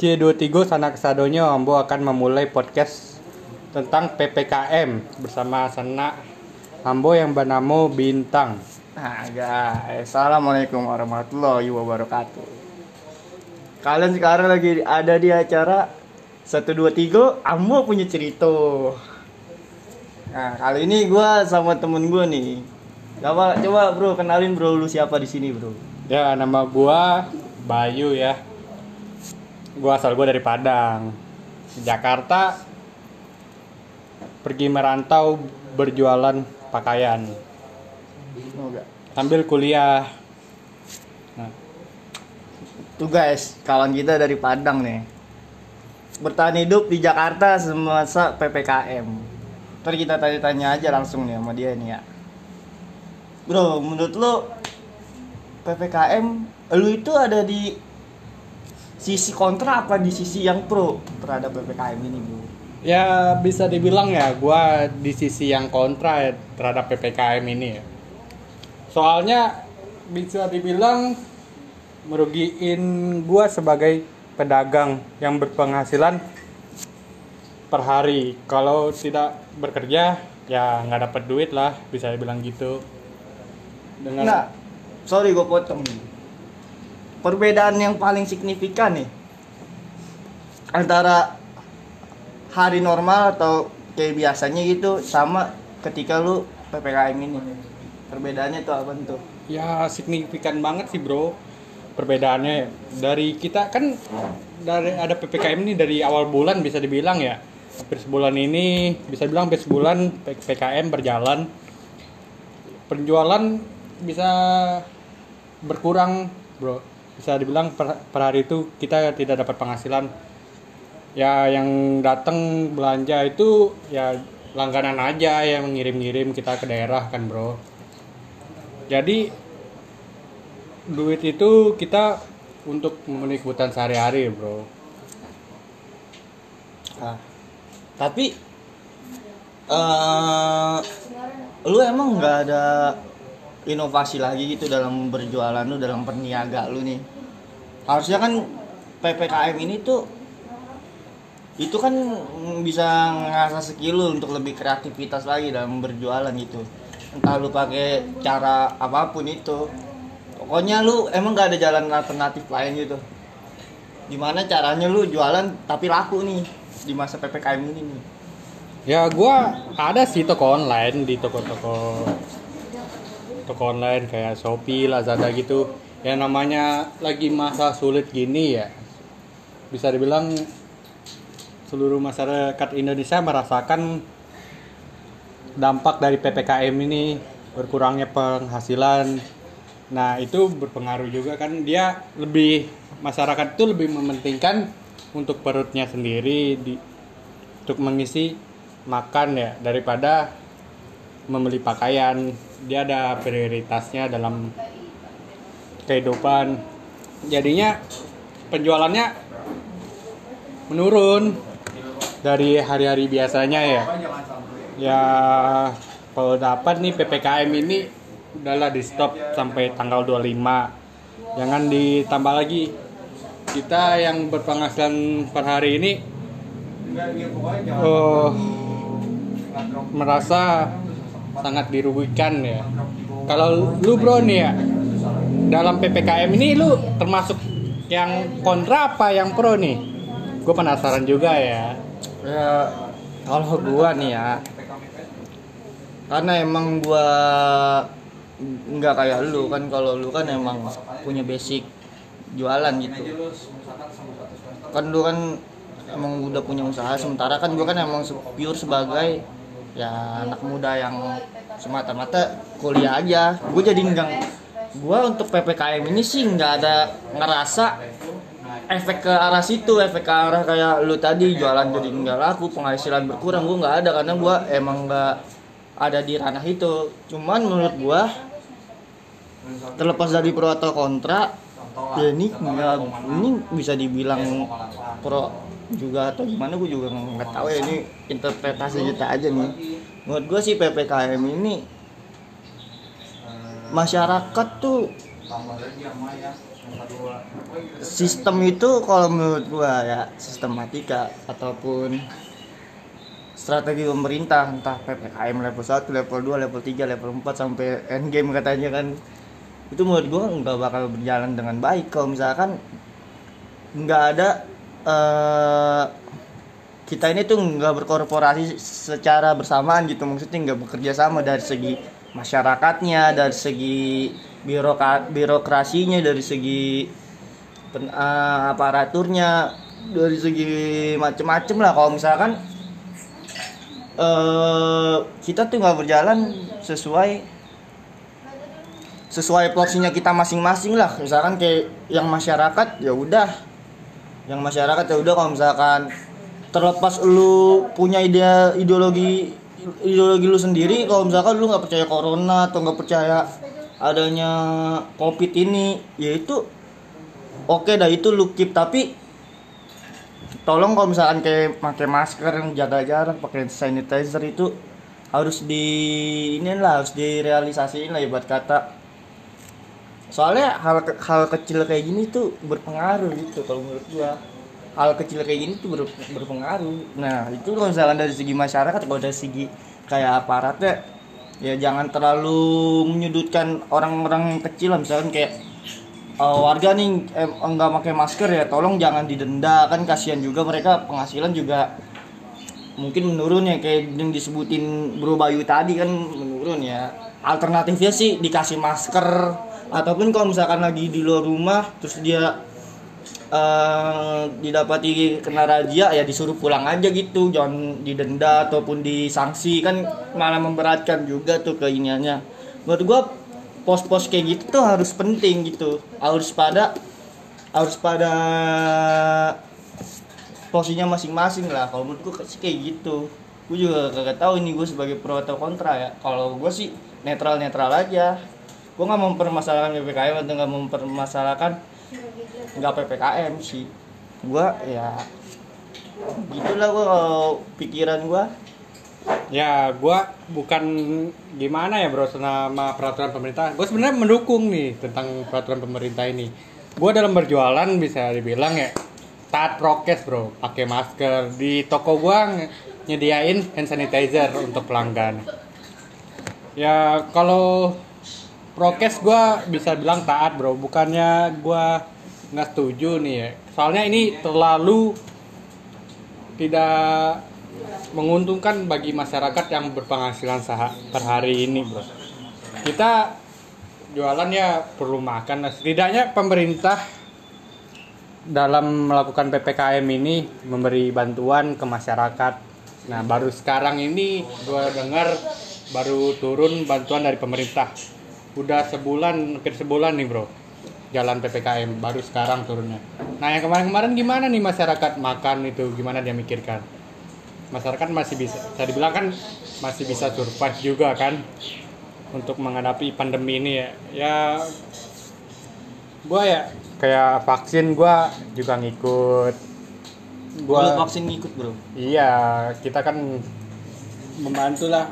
C23 Sana Kesadonyo Ambo akan memulai podcast tentang PPKM bersama Sana Ambo yang bernama Bintang. Nah guys, Assalamualaikum warahmatullahi wabarakatuh Kalian sekarang lagi ada di acara 123 Ambo punya cerita Nah kali ini gua sama temen gua nih Coba, coba bro, kenalin bro lu siapa di sini bro Ya, nama gua Bayu ya. Gua asal gua dari Padang. Jakarta pergi merantau berjualan pakaian gak? sambil kuliah. Nah, Tuh guys, kawan kita dari Padang nih Bertahan hidup di Jakarta semasa PPKM Ntar kita tanya-tanya aja langsung nih sama dia nih ya Bro, menurut lo PPKM Lu itu ada di sisi kontra apa di sisi yang pro terhadap PPKM ini bro? ya bisa dibilang ya gua di sisi yang kontra ya terhadap PPKM ini ya. Soalnya bisa dibilang merugiin gua sebagai pedagang yang berpenghasilan per hari. Kalau tidak bekerja ya nggak dapat duit lah, bisa dibilang gitu. Dengan Nah, sorry gue potong nih. Perbedaan yang paling signifikan nih antara hari normal atau kayak biasanya gitu sama ketika lu PPKM ini. Perbedaannya tuh apa tuh? Ya signifikan banget sih bro perbedaannya dari kita kan dari ada ppkm ini dari awal bulan bisa dibilang ya hampir sebulan ini bisa bilang hampir sebulan ppkm berjalan penjualan bisa berkurang bro bisa dibilang per, per hari itu kita tidak dapat penghasilan. Ya yang datang belanja itu ya langganan aja yang ngirim-ngirim kita ke daerah kan bro. Jadi duit itu kita untuk memenuhi sehari-hari bro. Nah, tapi eh lu emang nggak ada inovasi lagi gitu dalam berjualan lu dalam perniaga lu nih. Harusnya kan ppkm ini tuh itu kan bisa ngasah skill lu untuk lebih kreativitas lagi dalam berjualan gitu. Entah lu pakai cara apa pun itu. Pokoknya lu emang nggak ada jalan alternatif lain gitu. Gimana caranya lu jualan tapi laku nih di masa ppkm ini nih? Ya gua ada sih toko online di toko-toko toko online kayak Shopee, Lazada gitu. Yang namanya lagi masa sulit gini ya bisa dibilang seluruh masyarakat Indonesia merasakan dampak dari PPKM ini berkurangnya penghasilan. Nah itu berpengaruh juga kan dia lebih masyarakat itu lebih mementingkan untuk perutnya sendiri di, untuk mengisi makan ya daripada membeli pakaian dia ada prioritasnya dalam kehidupan. Jadinya penjualannya menurun dari hari-hari biasanya ya. Ya kalau dapat nih PPKM ini udahlah di stop sampai tanggal 25 jangan ditambah lagi. Kita yang berpenghasilan per hari ini oh, merasa sangat dirugikan ya. Kalau lu bro nih ya dalam PPKM ini lu termasuk yang kontra apa yang pro nih? Gue penasaran juga ya. Ya kalau gua nih ya karena emang gua nggak kayak lu kan kalau lu kan emang punya basic jualan gitu. Kan lu kan emang udah punya usaha sementara kan gua kan emang pure sebagai ya anak muda yang semata-mata kuliah aja. Gue jadi enggak gua untuk ppkm ini sih nggak ada ngerasa efek ke arah situ efek ke arah kayak lu tadi jualan jadi nggak laku penghasilan berkurang. Gua nggak ada karena gua emang nggak ada di ranah itu. Cuman menurut gua terlepas dari pro atau kontra ya ini ini bisa dibilang pro juga atau gimana gue juga nggak tahu ya ini interpretasi kita aja nih. Menurut gue sih ppkm ini masyarakat tuh sistem itu kalau menurut gua ya sistematika ataupun strategi pemerintah entah PPKM level 1, level 2, level 3, level 4 sampai endgame katanya kan. Itu menurut gua nggak bakal berjalan dengan baik. Kalau misalkan nggak ada eh, kita ini tuh nggak berkorporasi secara bersamaan gitu. Maksudnya nggak bekerja sama dari segi masyarakatnya dari segi birokrat birokrasinya dari segi pen- eh, aparaturnya dari segi macem-macem lah. Kalau misalkan eh kita tuh nggak berjalan sesuai sesuai porsinya kita masing-masing lah. Misalkan kayak yang masyarakat ya udah yang masyarakat ya udah kalau misalkan terlepas lu punya ide ideologi ideologi lu sendiri kalau misalkan lu nggak percaya corona atau nggak percaya adanya covid ini ya itu oke dah itu lu keep. Tapi tolong kalau misalkan kayak pakai masker jaga jarak pakai sanitizer itu harus di ini lah harus direalisasiin lah ibarat kata soalnya hal hal kecil kayak gini tuh berpengaruh gitu kalau menurut gua. Hal kecil kayak gini tuh ber- berpengaruh. Nah itu kalau misalkan dari segi masyarakat kalau dari segi kayak aparatnya ya jangan terlalu menyudutkan orang-orang kecil lah. Misalkan kayak eh, warga nih em, enggak pakai masker ya tolong jangan didenda. Kan kasihan juga mereka penghasilan juga mungkin menurun ya. Kayak yang disebutin Bro Bayu tadi kan menurun ya. Alternatifnya sih dikasih masker ataupun kalau misalkan lagi di luar rumah terus dia eh, didapati kena razia ya disuruh pulang aja gitu. Jangan didenda ataupun disanksi kan malah memberatkan juga tuh ke iniannya. Menurut gua pos-pos kayak gitu tuh harus penting gitu. Harus pada harus pada posisinya masing-masing lah. Kalau menurut gua kayak gitu. Gue juga kagak tahu ini gue sebagai pro atau kontra ya. Kalau gue sih netral netral aja gue nggak mempermasalahkan ppkm atau nggak mempermasalahkan nggak ppkm sih gue ya gitulah gue pikiran gue Ya, gua bukan gimana ya bro sama peraturan pemerintah. Gue sebenarnya mendukung nih tentang peraturan pemerintah ini. Gua dalam berjualan bisa dibilang ya taat prokes bro, pakai masker di toko gua nge- nyediain hand sanitizer untuk pelanggan. Ya kalau prokes gua bisa bilang taat bro, bukannya gua nggak setuju nih ya. Soalnya ini terlalu tidak menguntungkan bagi masyarakat yang berpenghasilan saha per hari ini bro. Kita jualan ya perlu makan Nah, setidaknya pemerintah dalam melakukan ppkm ini memberi bantuan ke masyarakat. Nah baru sekarang ini gua dengar baru turun bantuan dari pemerintah udah sebulan hampir sebulan nih bro. Jalan ppkm baru sekarang turunnya. Nah yang kemarin-kemarin gimana nih masyarakat? Makan itu gimana dia mikirkan? Masyarakat masih bisa bisa dibilang kan masih bisa survive juga kan? Untuk menghadapi pandemi ini ya. Ya gua ya kayak vaksin gua juga ngikut. Gue gua vaksin ngikut bro. Iya kita kan membantu lah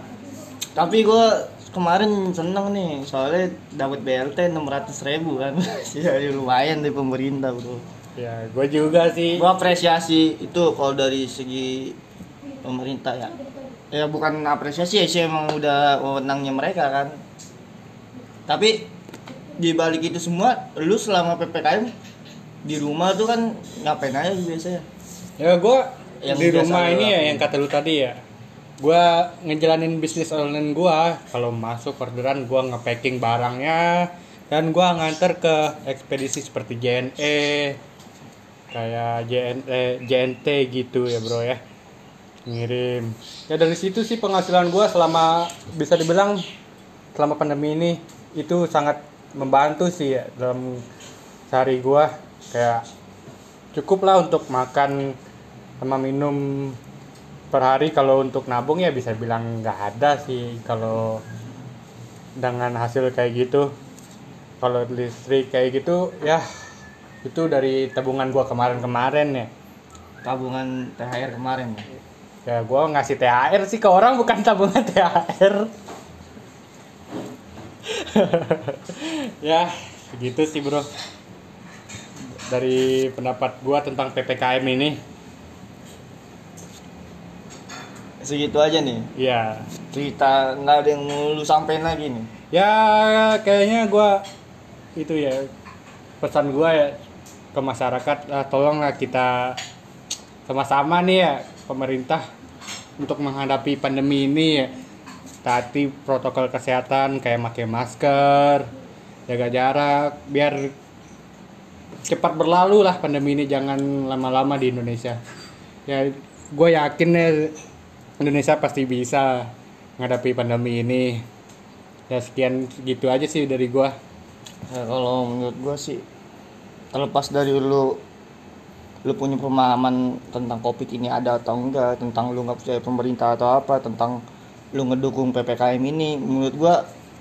tapi gue kemarin seneng nih soalnya dapat BLT 600 ribu kan. Ya lumayan dari pemerintah bro. Ya gue juga sih. Gue apresiasi itu kalau dari segi pemerintah ya. Ya bukan apresiasi ya sih emang udah wewenangnya mereka kan. Tapi di balik itu semua lu selama ppkm di rumah tuh kan ngapain aja biasanya? Ya gue Yang di rumah ini ya yang kata lu tadi ya gue ngejalanin bisnis online gue kalau masuk orderan gue nge-packing barangnya dan gue nganter ke ekspedisi seperti JNE kayak JNE JNT gitu ya bro ya. Ngirim. Ya dari situ sih penghasilan gue selama bisa dibilang selama pandemi ini itu sangat membantu sih ya dalam sehari gue kayak cukup lah untuk makan sama minum per hari kalau untuk nabung ya bisa bilang nggak ada sih kalau dengan hasil kayak gitu. Kalau listrik kayak gitu ya itu dari tabungan gua kemarin-kemarin ya. Tabungan THR kemarin ya? Ya gua ngasih THR sih ke orang bukan tabungan THR ya begitu sih bro. Dari pendapat gua tentang ppkm ini segitu aja nih. Ya cerita nggak ada yang lu sampein lagi nih. Ya kayaknya gua itu ya pesan gua ya ke masyarakat ah, tolonglah kita sama-sama nih ya pemerintah untuk menghadapi pandemi ini ya. Taati protokol kesehatan kayak pakai masker jaga jarak biar cepat berlalu lah pandemi ini jangan lama-lama di Indonesia. Ya gue yakin ya Indonesia pasti bisa menghadapi pandemi ini. Ya sekian gitu aja sih dari gua. Ya, kalau menurut gue sih terlepas dari lu lu punya pemahaman tentang covid ini ada atau enggak tentang lu nggak percaya pemerintah atau apa tentang lu ngedukung ppkm ini menurut gua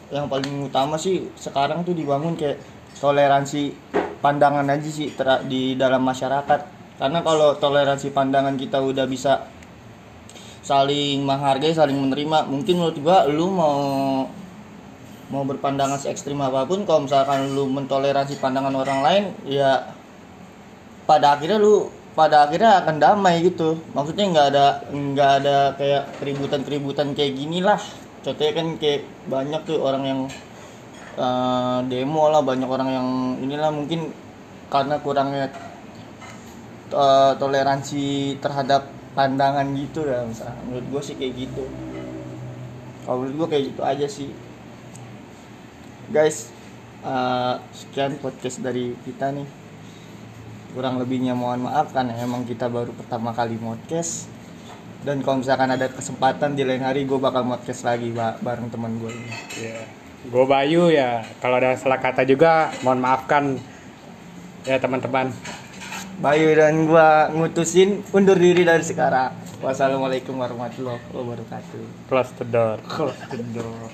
yang paling utama sih sekarang tuh dibangun kayak toleransi pandangan aja sih di dalam masyarakat. Karena kalau toleransi pandangan kita udah bisa saling menghargai saling menerima. Mungkin menurut gua lu mau mau berpandangan se ekstrim apa pun kalau misalkan lu mentoleransi pandangan orang lain ya pada akhirnya lu pada akhirnya akan damai gitu. Maksudnya nggak ada nggak ada kayak keributan keributan kayak gini lah. Contohnya kan kayak banyak tuh orang yang eh, demo lah banyak orang yang inilah. Mungkin karena kurangnya eh, toleransi terhadap pandangan gitu ya misalnya menurut gue sih kayak gitu. Kalau menurut gue kayak gitu aja sih. Guys eh, sekian podcast dari kita nih. Kurang lebihnya mohon maaf karena emang kita baru pertama kali podcast. Dan kalau misalkan ada kesempatan di lain hari gue bakal podcast lagi ba- bareng teman gue ini. Ya gue Bayu ya. Kalau ada salah kata juga mohon maafkan ya teman-teman Bayu dan gue ngutusin undur diri dari sekarang. Wassalamualaikum warahmatullahi wabarakatuh. Close the door. Close the door.